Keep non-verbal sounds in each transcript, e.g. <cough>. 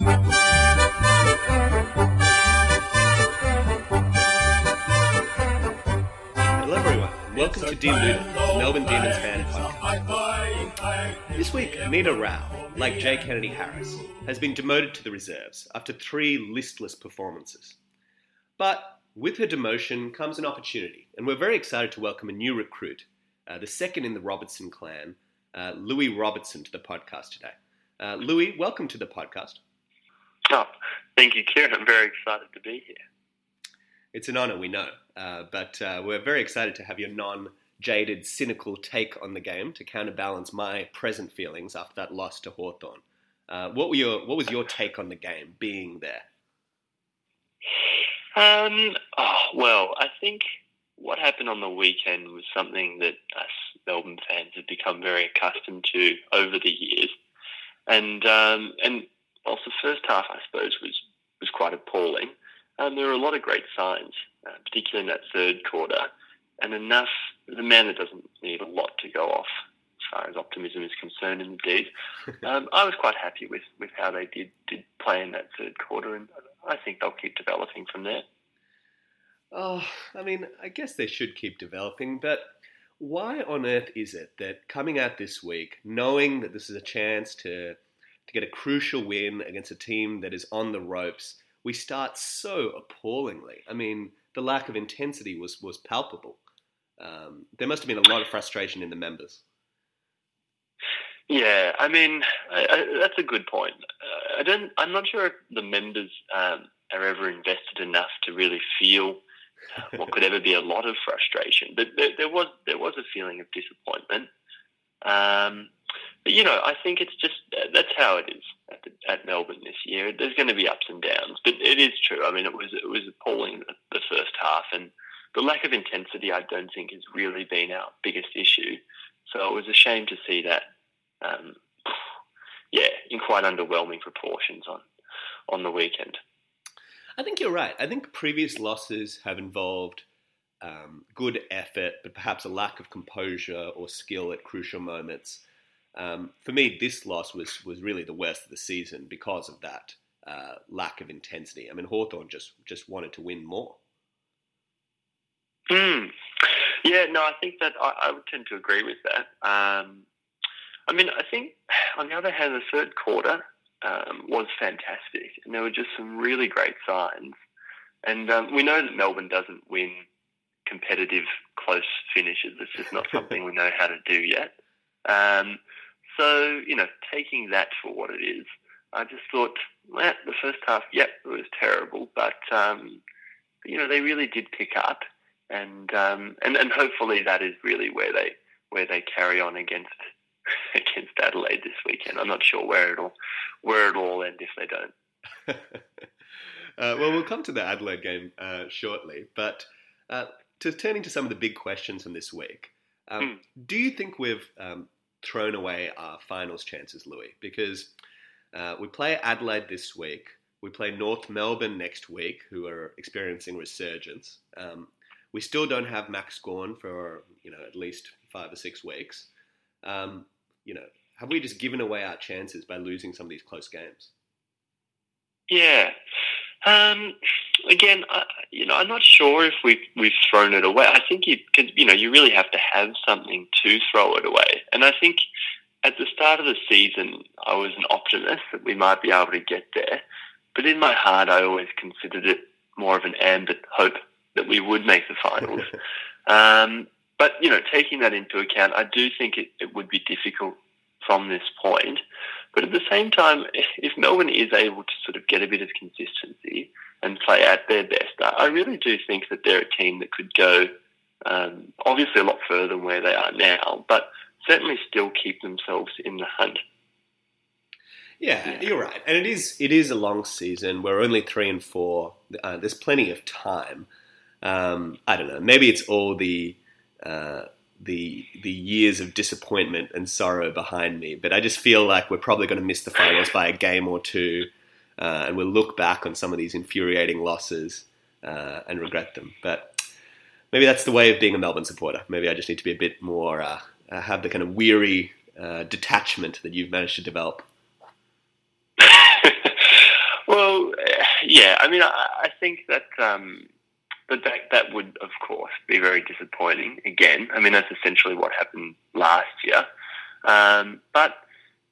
Hello, everyone. Welcome to Deluded, the Melbourne Demons fan podcast. This week, Nita Rao, like Jay Kennedy Harris, has been demoted to the reserves after three listless performances. But with her demotion comes an opportunity, and we're very excited to welcome a new recruit, uh, the second in the Robertson clan, uh, Louis Robertson, to the podcast today. Uh, Louis, welcome to the podcast. Oh, thank you, Kieran. I'm very excited to be here. It's an honour, we know, uh, but uh, we're very excited to have your non jaded, cynical take on the game to counterbalance my present feelings after that loss to Hawthorn. Uh, what, were your, what was your take on the game being there? Um, oh, well, I think what happened on the weekend was something that us Melbourne fans have become very accustomed to over the years. And um, and whilst the first half, I suppose, was, was quite appalling, um, there were a lot of great signs, uh, particularly in that third quarter, and enough. The man that doesn't need a lot to go off as far as optimism is concerned. Indeed, <laughs> um, I was quite happy with, with how they did did play in that third quarter, and I think they'll keep developing from there. Oh, I mean, I guess they should keep developing, but why on earth is it that coming out this week, knowing that this is a chance to to get a crucial win against a team that is on the ropes, we start so appallingly? I mean, the lack of intensity was was palpable. Um, there must have been a lot of frustration in the members. Yeah, I mean I, I, that's a good point. Uh, I don't. I'm not sure if the members um, are ever invested enough to really feel what could ever be a lot of frustration. But there, there was there was a feeling of disappointment. Um, but you know, I think it's just that's how it is at, the, at, Melbourne this year. There's going to be ups and downs, but it is true. I mean, it was it was appalling the, the first half, and the lack of intensity I don't think has really been our biggest issue. So it was a shame to see that. Um, yeah, in quite underwhelming proportions on on the weekend. I think you're right. I think previous losses have involved um, good effort, but perhaps a lack of composure or skill at crucial moments. Um, for me, this loss was was really the worst of the season because of that uh, lack of intensity. I mean, Hawthorn just just wanted to win more. Mm. Yeah, no, I think that I, I, would tend to agree with that. Um, I mean, I think on the other hand, the third quarter um, was fantastic, and there were just some really great signs. And um, we know that Melbourne doesn't win competitive close finishes. It's just not <laughs> something we know how to do yet. Um, so you know, taking that for what it is, I just thought, well, the first half, yep, it was terrible, but um, you know, they really did pick up, and um, and and hopefully that is really where they where they carry on against <laughs> against Adelaide this weekend. I'm not sure where it'll where it'll all end if they don't. <laughs> uh, well, we'll come to the Adelaide game uh, shortly, but uh, to turning to some of the big questions from this week, um, mm. do you think we've um, thrown away our finals chances, Louis? Because uh, we play Adelaide this week. We play North Melbourne next week, who are experiencing resurgence. Um, we still don't have Max Gawn for you know at least five or six weeks. Um, you know, have we just given away our chances by losing some of these close games? Yeah. Um, again, I, you know, I'm not sure if we've we've thrown it away. I think you, cause, you know, you really have to have something to throw it away. And I think at the start of the season, I was an optimist that we might be able to get there. But in my heart, I always considered it more of an ambit hope that we would make the finals. <laughs> um, but, you know, taking that into account, I do think it, it would be difficult from this point. But at the same time, if Melbourne is able to sort of get a bit of consistency and play at their best, I really do think that they're a team that could go um, obviously a lot further than where they are now, but certainly still keep themselves in the hunt. Yeah, yeah, you're right, and it is it is a long season. We're only three and four. Uh, there's plenty of time. Um, I don't know. Maybe it's all the uh, the the years of disappointment and sorrow behind me. But I just feel like we're probably going to miss the finals by a game or two, uh, and we'll look back on some of these infuriating losses uh, and regret them. But maybe that's the way of being a Melbourne supporter. Maybe I just need to be a bit more uh, uh have the kind of weary uh, detachment that you've managed to develop. <laughs> Well, yeah. I mean, I, I think that um, that that would, of course, be very disappointing. Again, I mean, that's essentially what happened last year. Um, but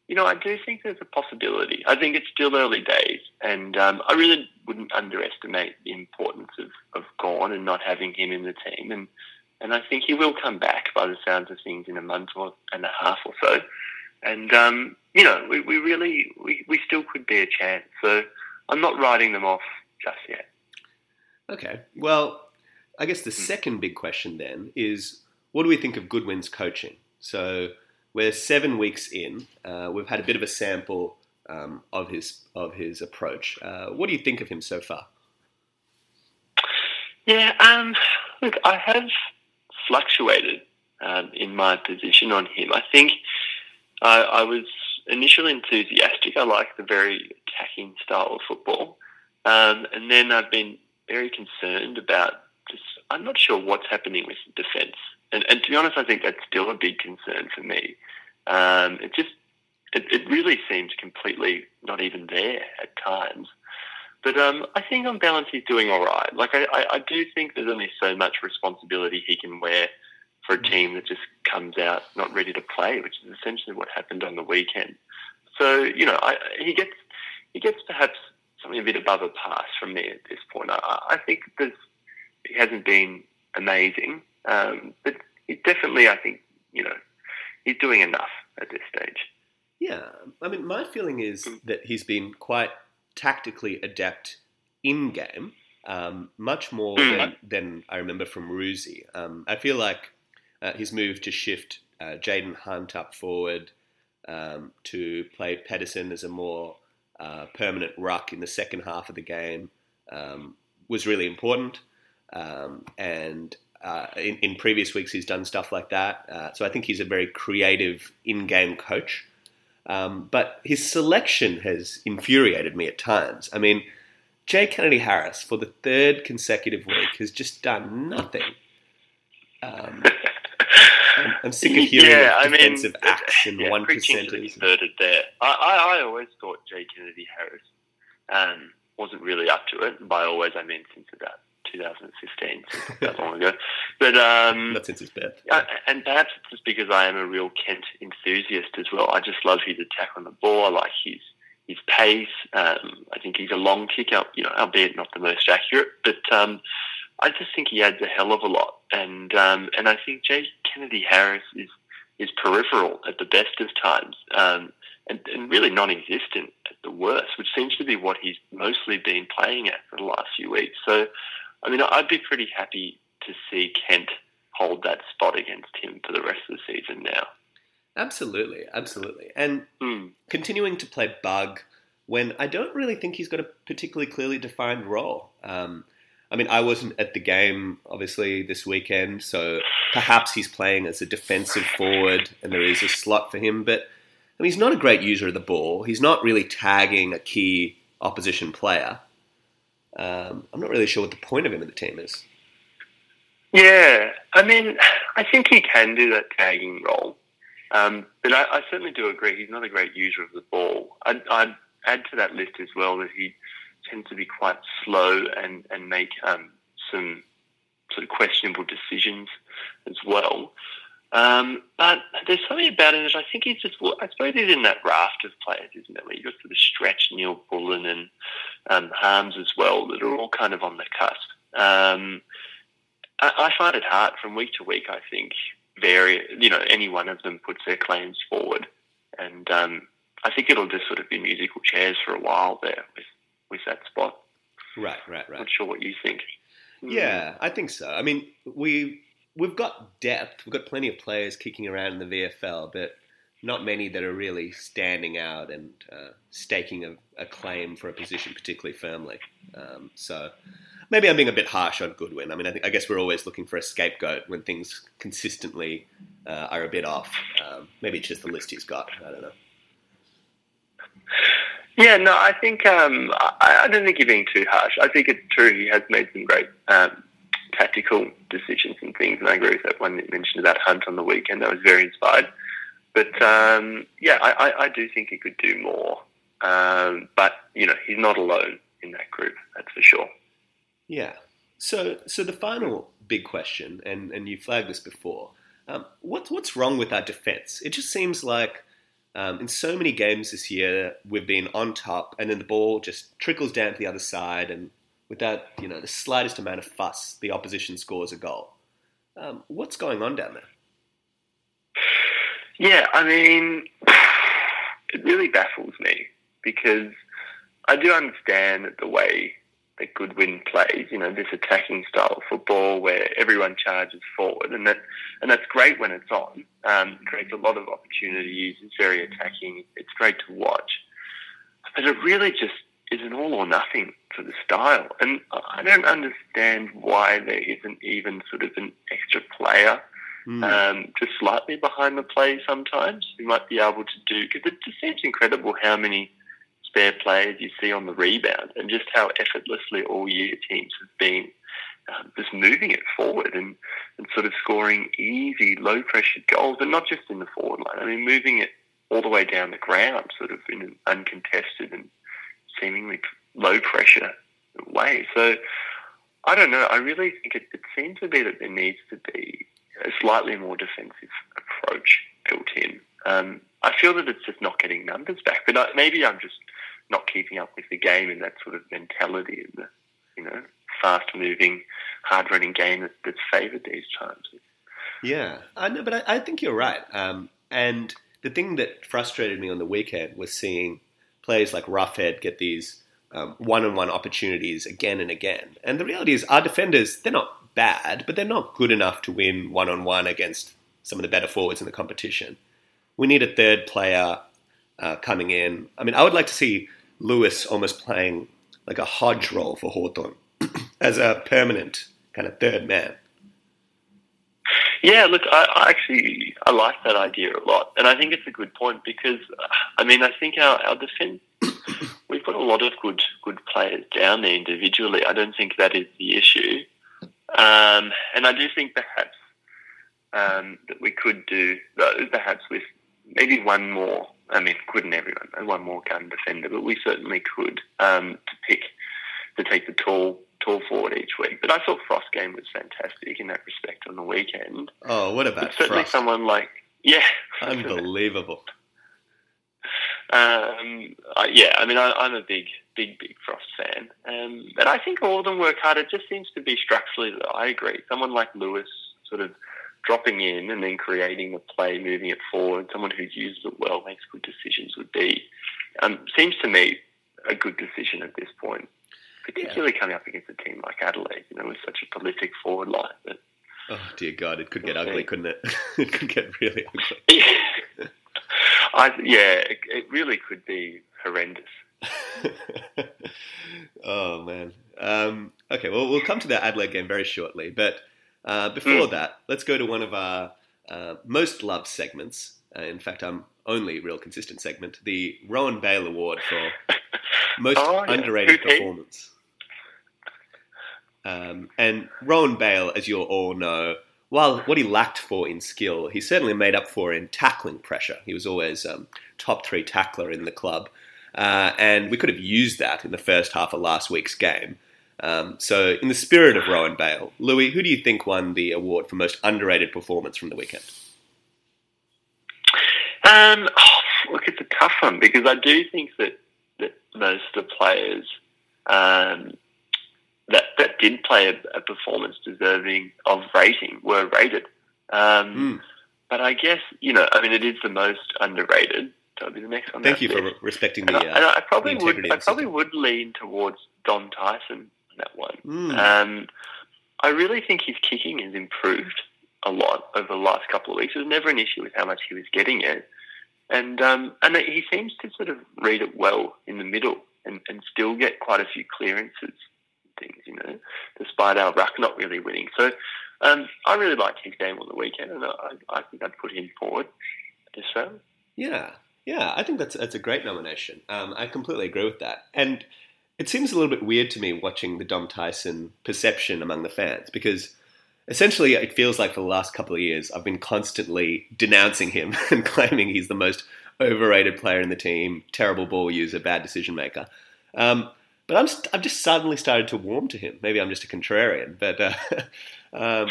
you know, I do think there's a possibility. I think it's still early days, and um, I really wouldn't underestimate the importance of, of Gawn and not having him in the team. And and I think he will come back by the sounds of things in a month or and a half or so. And um, you know, we, we really we, we still could be a chance. So I'm not writing them off just yet. Okay. Well, I guess the hmm. second big question then is what do we think of Goodwin's coaching? So we're seven weeks in. Uh, we've had a bit of a sample um, of his of his approach. Uh, what do you think of him so far? Yeah, um, look, I have fluctuated um, in my position on him. I think I, I, was initially enthusiastic. I like the very attacking style of football, um, and then I've been very concerned about just. I'm not sure what's happening with defence, and, and to be honest, I think that's still a big concern for me. Um, it just it, it, really seems completely not even there at times. But um, I think on balance he's doing all right. Like I, I, I, do think there's only so much responsibility he can wear for a team that just comes out not ready to play, which is essentially what happened on the weekend. So you know, I, he gets he gets perhaps something a bit above a pass from me at this point. I, I think there's, he hasn't been amazing, um, but he definitely, I think, you know, he's doing enough at this stage. Yeah, I mean, my feeling is mm. that he's been quite tactically adept in game, um, much more mm. than, than, I remember from Roosie. Um, I feel like uh, his move to shift uh, Jayden Hunt up forward um, to play Pedersen as a more uh, permanent ruck in the second half of the game um, was really important. Um, and uh, in, in, previous weeks, he's done stuff like that. Uh, so I think he's a very creative in game coach. Um, but his selection has infuriated me at times. I mean, Jay Kennedy Harris, for the third consecutive week, has just done nothing. I'm, sick of hearing yeah, I mean, acts and one percenters. There. I, I, I, always thought Jay Kennedy Harris um, wasn't really up to it. And by always, I mean since about 2015, that long ago. But um, not since his birth. and perhaps it's just because I am a real Kent enthusiast as well. I just love his attack on the ball. I like his his pace. Um, I think he's a long kicker, you know, albeit not the most accurate, but um, I just think he adds a hell of a lot. And um, and I think Jay Kennedy Harris is is peripheral at the best of times. Um, and, and really non-existent at the worst, which seems to be what he's mostly been playing at for the last few weeks. So I mean, I'd be pretty happy to see Kent hold that spot against him for the rest of the season now. Absolutely, absolutely. And mm. continuing to play Bugg when I don't really think he's got a particularly clearly defined role. Um, I mean, I wasn't at the game, obviously, this weekend, so perhaps he's playing as a defensive forward and there is a slot for him, but I mean, he's not a great user of the ball. He's not really tagging a key opposition player. Um, I'm not really sure what the point of him in the team is. Yeah, I mean, I think he can do that tagging role, um, but I, I, certainly do agree he's not a great user of the ball. I'd, I'd, add to that list as well that he tends to be quite slow and and make um, some sort of questionable decisions as well. Um, but there's something about it that I think he's just, I suppose he's in that raft of players, isn't it? Where you've got sort of Stretch, Neal-Bullen and um, Harmes as well that are all kind of on the cusp. Um, I, I, find it hard from week to week, I think, vary, you know, any one of them puts their claims forward. And um, I think it'll just sort of be musical chairs for a while there with, with that spot. Right, right, right. Not sure what you think. Yeah, I think so. I mean, we we've got depth. We've got plenty of players kicking around in the VFL, but not many that are really standing out and uh, staking a, a, claim for a position particularly firmly. Um, so maybe I'm being a bit harsh on Goodwin. I mean, I, think, I guess we're always looking for a scapegoat when things consistently uh, are a bit off. Um, maybe it's just the list he's got. I don't know. Yeah, no, I think um, I, I, don't think you're being too harsh. I think it's true. He has made some great um, tactical decisions and things. And I agree with that one that mentioned about Hunt on the weekend. I was very inspired. But um, yeah, I, I, I, do think he could do more. Um, but you know, he's not alone in that group. That's for sure. Yeah. So, so the final big question, and, and you flagged this before, um, what's what's wrong with our defense? It just seems like um, in so many games this year we've been on top, and then the ball just trickles down to the other side, and without you know the slightest amount of fuss, the opposition scores a goal. Um, what's going on down there? Yeah, I mean, <sighs> it really baffles me because I do understand that the way that Goodwin plays, you know, this attacking style of football where everyone charges forward, and that and that's great when it's on. Um, it creates a lot of opportunities. It's very attacking. It's great to watch, but it really just is an all or nothing for the style. And I don't understand why there isn't even sort of an extra player mm. um, just slightly behind the play sometimes who might be able to do, because it just seems incredible how many spare players you see on the rebound and just how effortlessly all year teams have been um, just moving it forward and, and sort of scoring easy, low pressure goals, and not just in the forward line. I mean, moving it all the way down the ground, sort of in an uncontested and seemingly low pressure way. So I don't know. I really think it, it seems to be that there needs to be a slightly more defensive approach built in. Um, I feel that it's just not getting numbers back, but I, maybe I'm just not keeping up with the game and that sort of mentality and the you know fast moving, hard running game that, that's favoured these times. Yeah, I know, but I, I think you're right. Um, and the thing that frustrated me on the weekend was seeing players like Roughead get these um, one-on-one opportunities again and again. And the reality is, our defenders they're not bad, but they're not good enough to win one-on-one against some of the better forwards in the competition. We need a third player uh, coming in. I mean, I would like to see Lewis almost playing like a Hodge role for Hawthorn <clears throat> as a permanent kind of third man. Yeah, look, I, I, actually I like that idea a lot, and I think it's a good point because I mean I think our our defence <coughs> we've got a lot of good good players down there individually. I don't think that is the issue, um, and I do think perhaps um, that we could do perhaps with maybe one more. I mean, couldn't everyone one more gun defender, but we certainly could um, to pick to take the tall tall forward each week. But I thought Frost game was fantastic in that respect on the weekend. Oh, what about but certainly Frost? someone like yeah, unbelievable. <laughs> Um, uh, yeah, I mean, I, am a big, big, big Frost fan, um, and I think all of them work hard. It just seems to be structurally. I agree. Someone like Lewis, sort of dropping in and then creating the play, moving it forward. Someone who uses it well, makes good decisions. Would be um, seems to me a good decision at this point particularly yeah. coming up against a team like Adelaide, you know, with such a prolific forward line. But, oh dear God, it could get ugly, couldn't it? <laughs> it could get really ugly. <laughs> Yeah, I, yeah it, it really could be horrendous. <laughs> oh man. Um, okay, well we'll come to the Adelaide game very shortly, but uh, before mm. that, let's go to one of our uh, most loved segments. Uh, in fact, our only real consistent segment, the Rohan Bail Award for <laughs> most oh, yeah. underrated performance. Um, and Rohan Bail, as you all know, while what he lacked for in skill, he certainly made up for in tackling pressure. He was always um, top three tackler in the club. Uh, and we could have used that in the first half of last week's game. Um, so, in the spirit of Rohan Bail, Louis, who do you think won the award for most underrated performance from the weekend? Um, oh, look, it's a tough one because I do think that, that most of the players um, that that did play a, a performance deserving of rating were rated. Um, mm. But I guess you know, I mean, it is the most underrated. That'll be the next one. Thank you for respecting the. And, I, and I probably would. I probably would lean towards Dom Tyson on that one. Mm. Um, I really think his kicking has improved a lot over the last couple of weeks. There was never an issue with how much he was getting it, and um, and he seems to sort of read it well in the middle and, and still get quite a few clearances things, you know, despite our ruck not really winning. So um, I really liked his game on the weekend, and I, I think I'd put him forward this round. Yeah, yeah, I think that's that's a great nomination. Um, I completely agree with that, and it seems a little bit weird to me watching the Dom Tyson perception among the fans because essentially it feels like for the last couple of years I've been constantly denouncing him <laughs> and claiming he's the most overrated player in the team, terrible ball user, bad decision maker. Um, but I'm I've just suddenly started to warm to him. Maybe I'm just a contrarian, but uh, <laughs> um,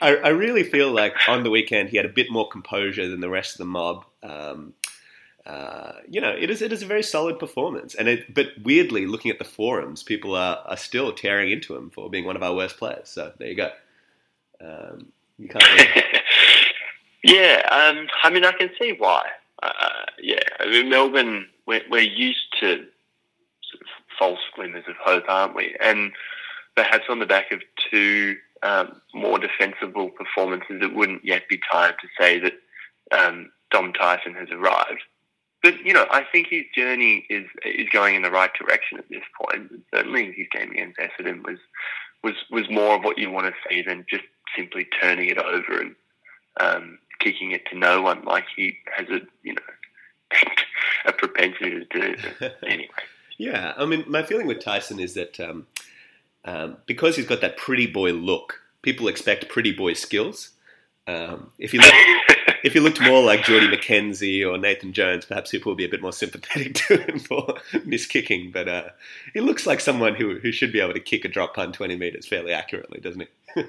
I, I, really feel like on the weekend he had a bit more composure than the rest of the mob. Um, uh, you know, it is it is a very solid performance, and it, but weirdly, looking at the forums, people are, are still tearing into him for being one of our worst players. So there you go. Um, you can't. Really... <laughs> yeah, um, I mean, I can see why. Uh, yeah, I mean, Melbourne, we're, we're used to sort of false glimmers of hope, aren't we? And perhaps on the back of two um, more defensible performances, it wouldn't yet be time to say that um, Dom Tyson has arrived. But you know, I think his journey is is going in the right direction at this point. Certainly, his game against Essendon was was was more of what you want to see than just simply turning it over and um, kicking it to no one like he has a you know <laughs> a propensity to do. <laughs> anyway. Yeah, I mean, my feeling with Tyson is that um, um, because he's got that pretty boy look, people expect pretty boy skills. Um, if he looked, <laughs> if he looked more like Jordie McKenzie or Nathan Jones, perhaps people would be a bit more sympathetic <laughs> to him for miss kicking. But uh, he looks like someone who who should be able to kick a drop punt twenty meters fairly accurately, doesn't he? <laughs>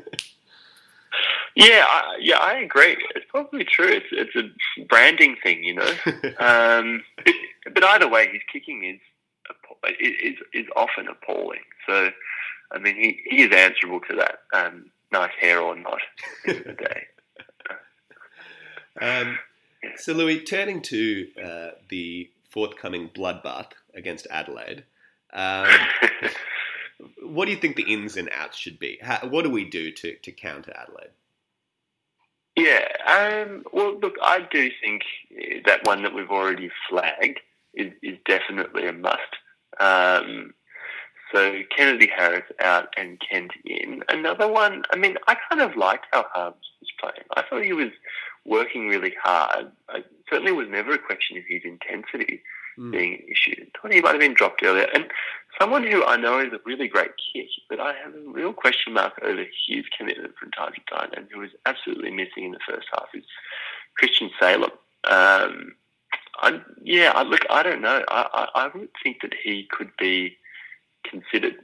yeah, I, yeah, I agree. It's probably true. It's, it's a branding thing, you know. <laughs> um, but, but either way, his kicking is is is often appalling. So, I mean, he, he is answerable to that. Um, nice hair or not, in the day. Um, so, Louis, turning to uh, the forthcoming bloodbath against Adelaide, um, <laughs> what do you think the ins and outs should be? How, what do we do to, to counter Adelaide? Yeah, um, well, look, I do think that one that we've already flagged is, is definitely a must. Um, so Kennedy Harris out and Kent in. Another one, I mean, I kind of liked how Harmes was playing. I thought he was working really hard. I certainly was never a question of his intensity mm. being an issue. I thought he might have been dropped earlier. And someone who I know is a really great kick, but I have a real question mark over his commitment from time to time, and who is absolutely missing in the first half is Christian Salem. Um, I, yeah, I, look, I don't know. I, I, I would think that he could be considered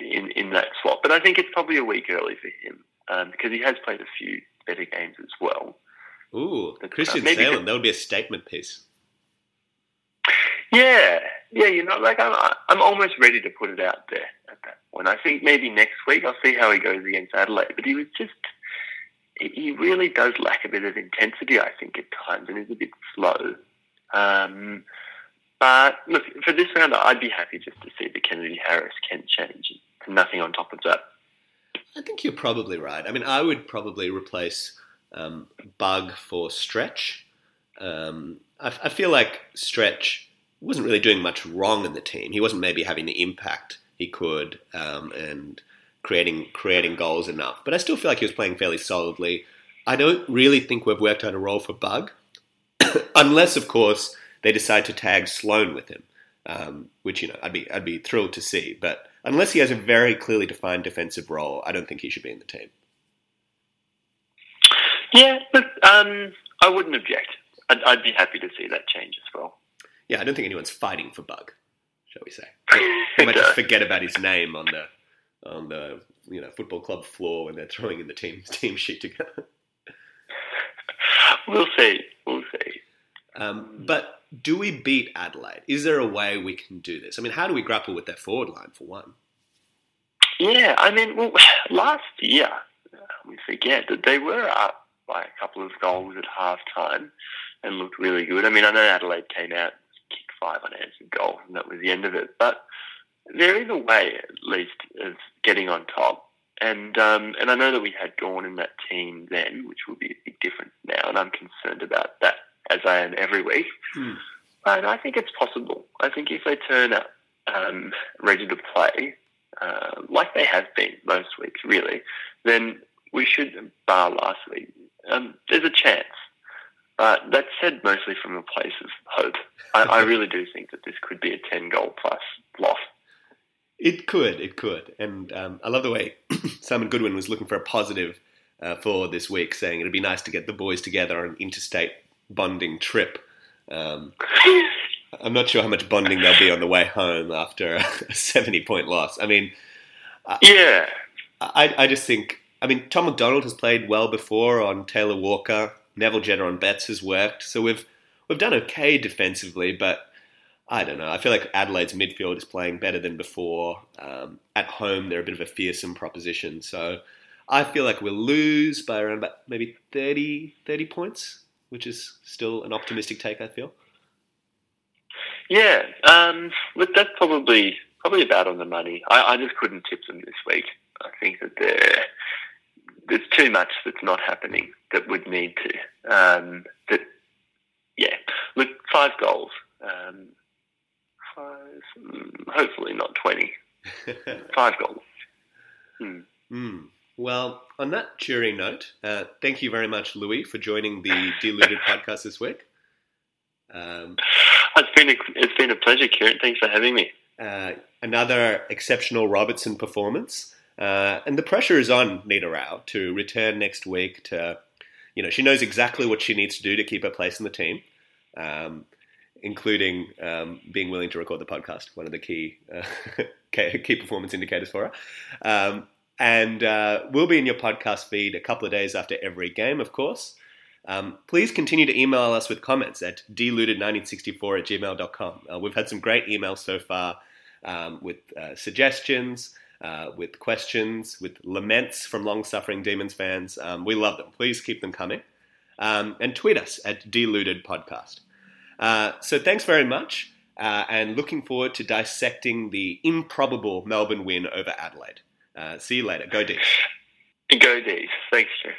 in, in that slot, but I think it's probably a week early for him um, because he has played a few better games as well. Ooh, Christian uh, Salem, that would be a statement piece. Yeah, yeah, you know, like I'm, I'm almost ready to put it out there at that point. I think maybe next week I'll see how he goes against Adelaide, but he was just, he really does lack a bit of intensity, I think, at times, and is a bit slow. Um, but look, for this round, I'd be happy just to see the Kennedy Harris Kent change. Nothing on top of that. I think you're probably right. I mean, I would probably replace um, Bugg for Stretch. Um, I, I, feel like Stretch wasn't really doing much wrong in the team. He wasn't maybe having the impact he could um, and creating creating goals enough. But I still feel like he was playing fairly solidly. I don't really think we've worked out a role for Bugg, <coughs> unless of course they decide to tag Sloane with him, um, which you know I'd be I'd be thrilled to see. But unless he has a very clearly defined defensive role, I don't think he should be in the team. Yeah, but um, I wouldn't object. I'd, I'd, be happy to see that change as well. Yeah, I don't think anyone's fighting for Bugg, shall we say? <laughs> They might just forget about his name on the on the you know football club floor when they're throwing in the team <laughs> team sheet together. <laughs> We'll see. We'll see. Um, but do we beat Adelaide? Is there a way we can do this? I mean, how do we grapple with their forward line for one? Yeah, I mean, well, <sighs> last year we forget that they were up by a couple of goals at half time and looked really good. I mean, I know Adelaide came out, kicked five unanswered goals, and that was the end of it. But there is a way, at least, of getting on top. And um, and I know that we had Gawn in that team then, which will be a big difference now, and I'm concerned about that as I am every week. Mm. But I think it's possible. I think if they turn up um, ready to play, uh, like they have been most weeks, really, then we should, bar last week, um, there's a chance. But that's said mostly from a place of hope. I, I really do think that this could be a 10 goal plus loss. It could, it could. And um, I love the way <coughs> Simon Goodwin was looking for a positive uh, for this week, saying it'd be nice to get the boys together on an interstate bonding trip. Um, I'm not sure how much bonding there'll be on the way home after a <laughs> 70 point loss. I mean, yeah, I, I just think, I mean, Tom McDonald has played well before on Taylor Walker. Neville Jetta on Betts has worked. So we've we've done okay defensively, but I don't know. I feel like Adelaide's midfield is playing better than before. Um, at home, they're a bit of a fearsome proposition. So I feel like we'll lose by around about maybe 30, 30 points, which is still an optimistic take, I feel. Yeah, um, look, that's probably probably about on the money. I, I just couldn't tip them this week. I think that there there's too much that's not happening that would need to. Um, that yeah, look, five goals. Um, five, mm, hopefully not twenty. <laughs> five goals. Hmm. Mm. Well, on that cheery note, uh, thank you very much, Louis, for joining the Deluded <laughs> podcast this week. Um, it's been a, it's been a pleasure, Kieran. Thanks for having me. Uh, another exceptional Robertson performance, uh, and the pressure is on Nita Rao to return next week. To you know, she knows exactly what she needs to do to keep her place in the team, um, including um, being willing to record the podcast. One of the key uh, <laughs> key performance indicators for her. Um, and uh, we'll be in your podcast feed a couple of days after every game, of course. Um, please continue to email us with comments at deluded1964 at gmail.com. Uh, we've had some great emails so far um, with uh, suggestions, uh, with questions, with laments from long suffering Demons fans. Um, we love them. Please keep them coming. Um, and tweet us at deluded podcast. Uh, so thanks very much, uh, and looking forward to dissecting the improbable Melbourne win over Adelaide. Uh, see you later. Go D's. Go D's. Thanks, Jeff.